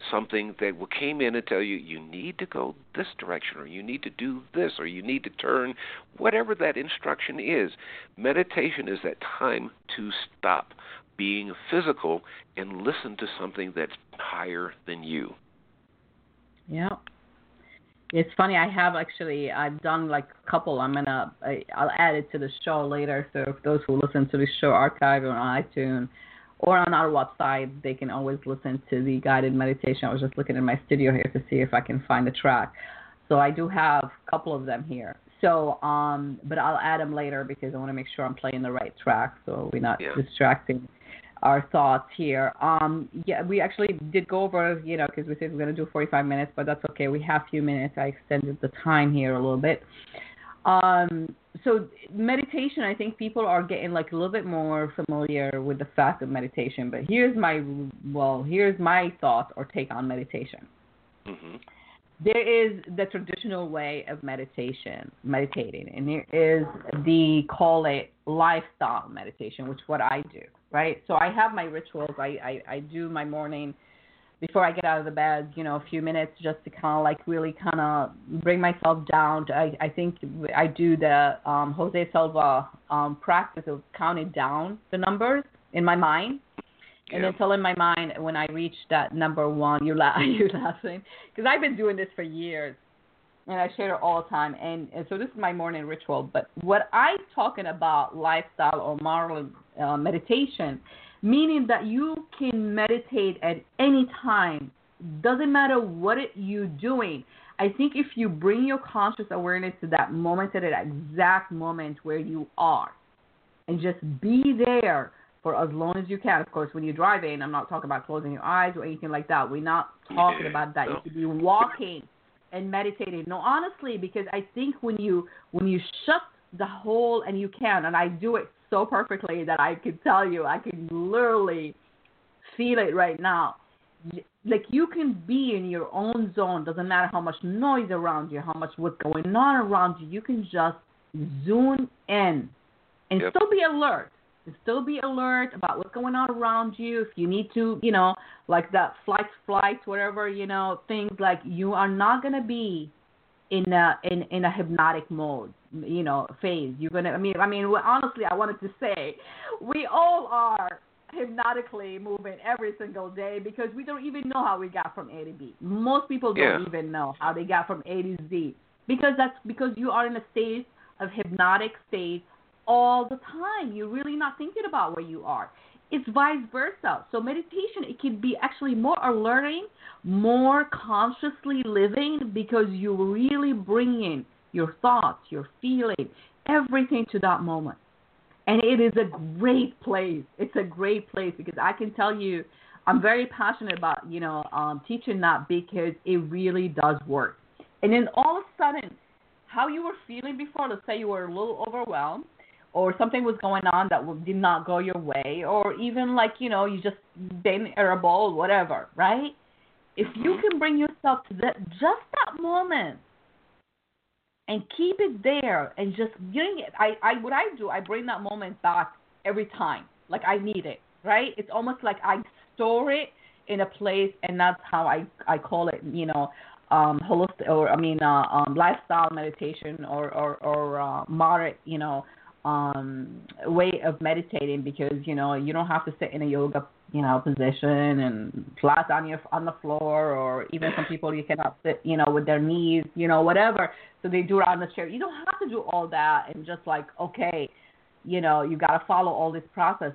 something that will- came in and tell you you need to go this direction or you need to do this or you need to turn whatever that instruction is meditation is that time to stop being physical and listen to something that's higher than you Yeah. It's funny. I have actually. I've done like a couple. I'm gonna. I, I'll add it to the show later. So if those who listen to the show archive on iTunes or on our website, they can always listen to the guided meditation. I was just looking in my studio here to see if I can find the track. So I do have a couple of them here. So, um, but I'll add them later because I want to make sure I'm playing the right track, so we're not Yeah. distracting our thoughts here. Um, yeah, we actually did go over, you know, because we said we're going to do 45 minutes, but that's okay. We have a few minutes. I extended the time here a little bit. Um, so meditation, I think people are getting like a little bit more familiar with the fact of meditation. But here's my, well, here's my thought or take on meditation. hmm There is the traditional way of meditation, meditating, and there is the call it lifestyle meditation, which is what I do, right? So I have my rituals. I, I, I do my morning before I get out of the bed, you know, a few minutes just to kind of like really kind of bring myself down. To, I, I think I do the um, Jose Silva um, practice of counting down the numbers in my mind and Yeah. then telling my mind when I reach that number one, you're, la- you're laughing because I've been doing this for years, and I share it all the time. And, and so this is my morning ritual. But what I'm talking about, lifestyle or moral uh, meditation, meaning that you can meditate at any time, doesn't matter what it you're doing. I think if you bring your conscious awareness to that moment, at that exact moment where you are, and just be there for as long as you can. Of course, when you're driving, I'm not talking about closing your eyes or anything like that. We're not talking about that. You should be walking and meditating. No, honestly, because I think when you when you shut the whole and you can, and I do it so perfectly that I can tell you, I can literally feel it right now. Like you can be in your own zone. Doesn't matter how much noise around you, how much what's going on around you. You can just zoom in and Yep. still be alert. And still be alert about what's going on around you. If you need to, you know, like that flight, flight, whatever, you know, things like you are not gonna be in a in in a hypnotic mode, you know, phase. You're gonna. I mean, I mean, well, honestly, I wanted to say, we all are hypnotically moving every single day because we don't even know how we got from A to B. Most people don't Yeah. even know how they got from A to Z because that's because you are in a state of hypnotic state all the time. You're really not thinking about where you are. It's vice versa. So meditation, it can be actually more alerting, more consciously living because you really bring in your thoughts, your feeling, everything to that moment. And it is a great place. It's a great place because I can tell you, I'm very passionate about you know um, teaching that because it really does work. And then all of a sudden, how you were feeling before, let's say you were a little overwhelmed, or something was going on that did not go your way, or even like you know you just been irritable, whatever, right? If you mm-hmm. can bring yourself to that just that moment and keep it there and just bring it, I I what I do, I bring that moment back every time, like I need it, right? It's almost like I store it in a place, and that's how I I call it, you know, um holistic or I mean uh, um lifestyle meditation or or or uh, moderate, you know um way of meditating because you know you don't have to sit in a yoga you know position and flat on your on the floor or even some people you cannot sit you know with their knees you know whatever. So they do it on the chair. You don't have to do all that and just like okay you know you got to follow all this process.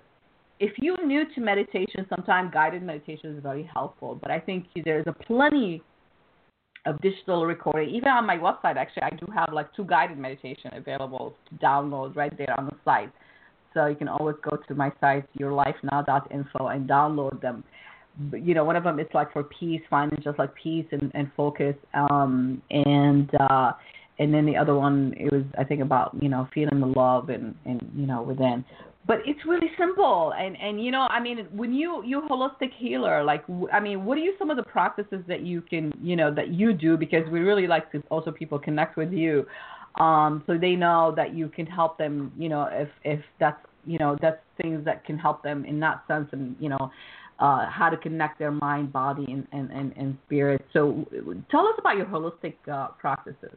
If you're new to meditation sometimes guided meditation is very helpful but i think there's a plenty of digital recording. Even on my website, actually, I do have like two guided meditation available to download right there on the site. So you can always go to my site, yourlifenow.info, and download them. You know, one of them is like for peace, finding just like peace and, and focus. Um, and uh, and then the other one, it was I think about you know feeling the love and and you know within but it's really simple. And and you know i mean when you you holistic healer like i mean what are you some of the practices that you can you know that you do? Because we really like to also people connect with you um so they know that you can help them you know if if that's you know that's things that can help them in that sense and you know uh how to connect their mind body and and and, and spirit. So tell us about your holistic uh practices.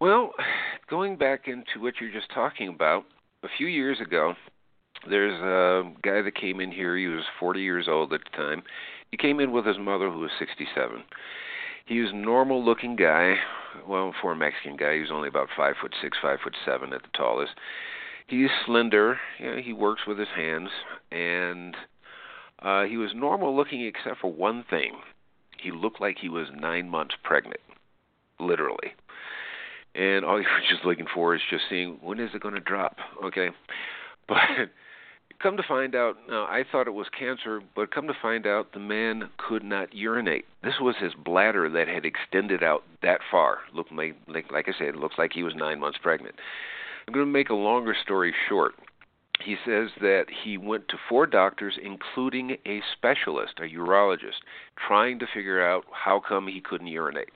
Well going back into what you're just talking about a few years ago, there's a guy that came in here. He was 40 years old at the time. He came in with his mother, who was 67. He was a normal-looking guy. Well, for a Mexican guy, he was only about five foot six, five foot seven at the tallest. He's slender. You know, he works with his hands, and uh, he was normal-looking except for one thing. He looked like he was nine months pregnant, literally and all you're just looking for is just seeing when is it going to drop, okay? But come to find out, now I thought it was cancer, but come to find out, the man could not urinate. This was his bladder that had extended out that far. Looked like, like, like I said, it looks like he was nine months pregnant. I'm going to make a longer story short. He says that he went to four doctors, including a specialist, a urologist, trying to figure out how come he couldn't urinate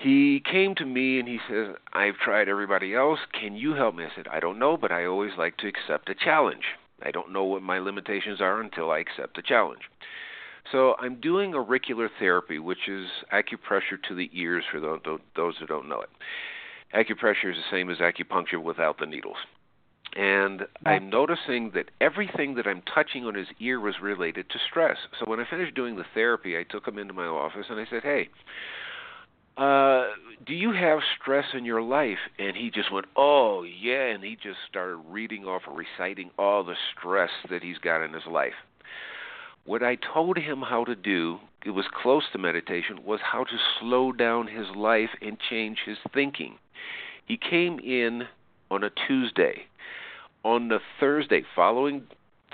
he came to me and he says, I've tried everybody else. Can you help me? I said, I don't know, but I always like to accept a challenge. I don't know what my limitations are until I accept a challenge. So I'm doing auricular therapy, which is acupressure to the ears for those who don't know it. Acupressure is the same as acupuncture without the needles. And I'm noticing that everything that I'm touching on his ear was related to stress. So when I finished doing the therapy, I took him into my office and I said, Hey, uh, do you have stress in your life? And he just went, oh, yeah. And he just started reading off reciting all the stress that he's got in his life. What I told him how to do, it was close to meditation, was how to slow down his life and change his thinking. He came in on a Tuesday. On the Thursday, following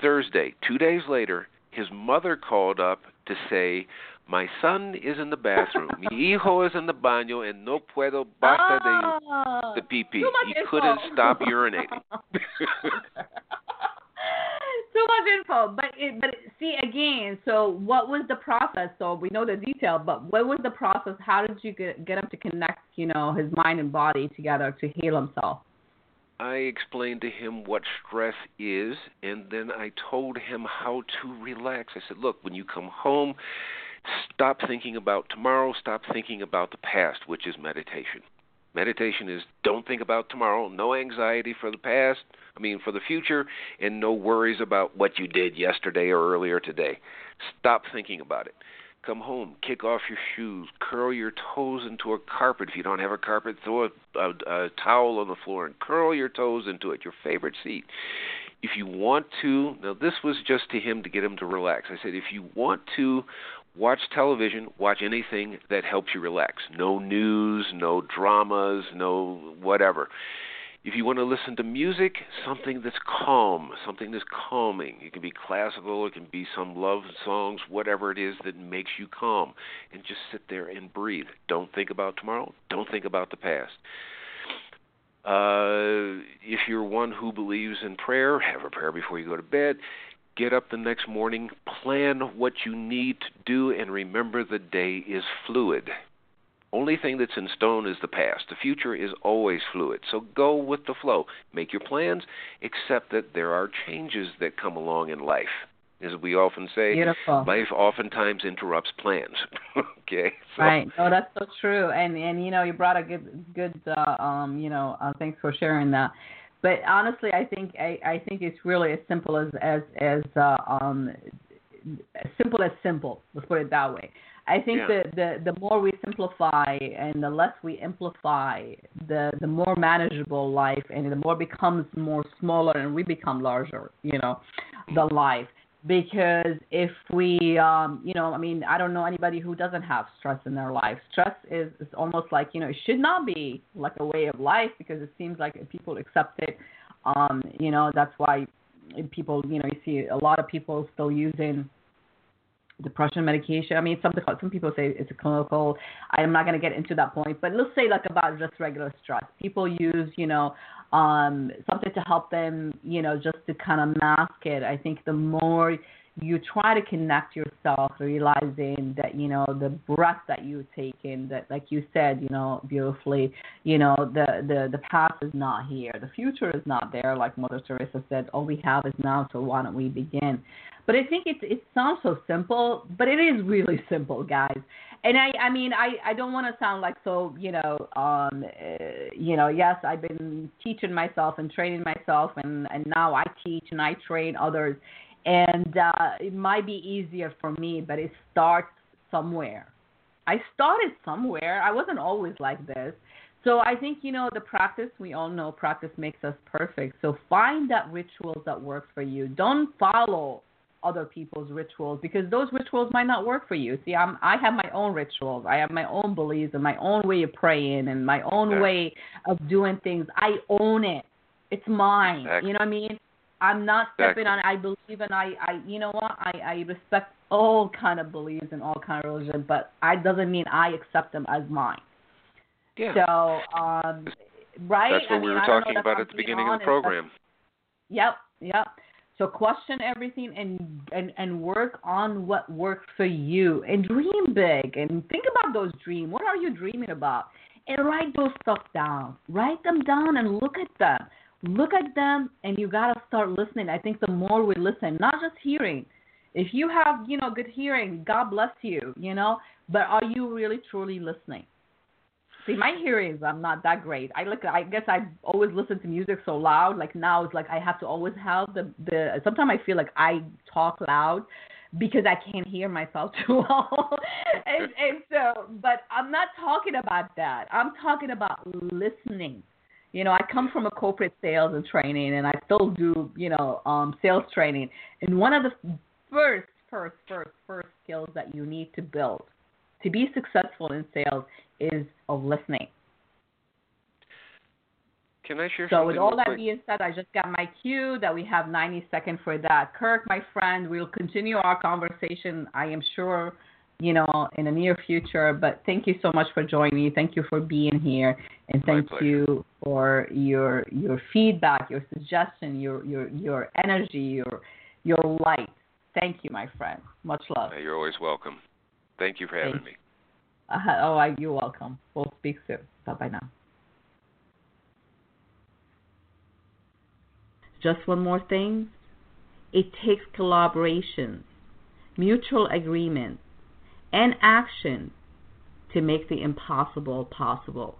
Thursday, two days later, his mother called up to say, my son is in the bathroom. Mi hijo is in the baño and no puedo basta oh, de, ah. de pipí. He couldn't stop urinating. Too much info, but it, but see again. So what was the process? So we know the detail, but what was the process? How did you get get him to connect, you know, his mind and body together to heal himself? I explained to him what stress is, and then I told him how to relax. I said, "Look, when you come home, Stop thinking about tomorrow, stop thinking about the past, which is meditation. Meditation is don't think about tomorrow, no anxiety for the past, I mean for the future, and no worries about what you did yesterday or earlier today. Stop thinking about it. Come home, kick off your shoes, curl your toes into a carpet. If you don't have a carpet, throw a, a, a towel on the floor and curl your toes into it, your favorite seat. if you want to, now this was just to him to get him to relax. I said, if you want to watch television, watch anything that helps you relax. No news, no dramas, no whatever. If you want to listen to music, something that's calm, something that's calming. It can be classical, it can be some love songs, whatever it is that makes you calm. And just sit there and breathe. Don't think about tomorrow, don't think about the past. Uh, if you're one who believes in prayer, have a prayer before you go to bed. Get up the next morning, plan what you need to do, and remember the day is fluid. Only thing that's in stone is the past. The future is always fluid. So go with the flow. Make your plans, except that there are changes that come along in life. As we often say, Beautiful. life oftentimes interrupts plans. okay. So. Right. Oh, that's so true. And and you know, you brought a good good uh, um you know uh, thanks for sharing that. But honestly, I think I, I think it's really as simple as as as uh, um as simple as simple. Let's put it that way. I think yeah. the, the the more we simplify and the less we amplify, the the more manageable life and the more becomes more smaller and we become larger. You know, the life because if we um you know i mean i don't know anybody who doesn't have stress in their life stress is, is almost like you know it should not be like a way of life because it seems like people accept it um you know that's why people you know you see a lot of people still using depression medication. I mean, something some people say it's a clinical. I'm not going to get into that point, but let's say like about just regular stress. People use, you know, um, something to help them, you know, just to kind of mask it. I think the more you try to connect yourself, realizing that you know the breath that you take in, that like you said, you know, beautifully, you know, the the the past is not here, the future is not there. Like Mother Teresa said, all we have is now. So why don't we begin? But I think it it sounds so simple, but it is really simple, guys and I, I mean, I, I don't want to sound like so, you know, um, uh, you know, yes, I've been teaching myself and training myself, and and now I teach and I train others, and uh, it might be easier for me, but it starts somewhere. I started somewhere. I wasn't always like this. So I think you know the practice. We all know practice makes us perfect. So find that rituals that works for you. Don't follow other people's rituals because those rituals might not work for you. See, I'm I have my own rituals. I have my own beliefs and my own way of praying and my own way of doing things. I own it. It's mine. Exactly. You know what I mean? I'm not stepping exactly. on it. I believe and I, I you know what? I, I respect all kind of beliefs and all kind of religion, but I doesn't mean I accept them as mine. Yeah. So, um right? That's what I mean, we were talking about at the beginning of the program. Yep, yep. So question everything and, and and work on what works for you and dream big and think about those dreams. What are you dreaming about? And write those stuff down. Write them down and look at them. Look at them and you gotta start listening. I think the more we listen, not just hearing. If you have, you know, good hearing, God bless you, you know, but are you really truly listening? See, my hearings, I'm not that great. I look. I guess I always listen to music so loud. Like now, it's like I have to always have the the. Sometimes I feel like I talk loud because I can't hear myself too well. and and so, but I'm not talking about that. I'm talking about listening. You know, I come from a corporate sales and training, and I still do, you know, um, sales training. And one of the first, first, first, first skills that you need to build to be successful in sales is of listening. Can I share so with all that quick? being said, I just got my cue that we have 90 seconds for that. Kirk, my friend, we'll continue our conversation. I am sure, you know, in the near future. But thank you so much for joining me. Thank you for being here, and thank you for your your feedback, your suggestion, your your your energy, your your light. Thank you, my friend. Much love. Uh, You're always welcome. Thank you for having me. Uh, oh, you're welcome. We'll speak soon. Bye bye now. Just one more thing. It takes collaboration, mutual agreement, and action to make the impossible possible.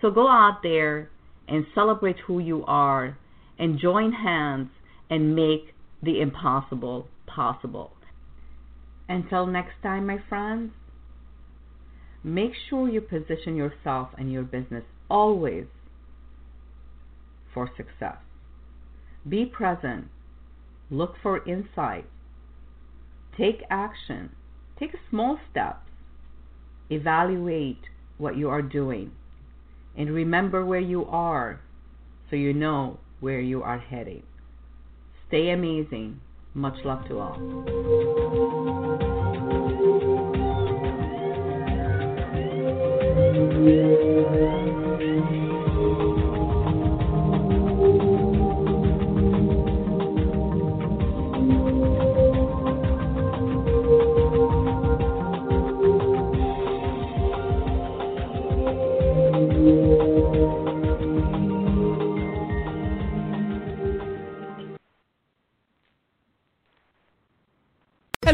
So go out there and celebrate who you are and join hands and make the impossible possible. Until next time, my friends, make sure you position yourself and your business always for success. Be present, look for insight, take action, take small steps, evaluate what you are doing, and remember where you are so you know where you are heading. Stay amazing. Much love to all.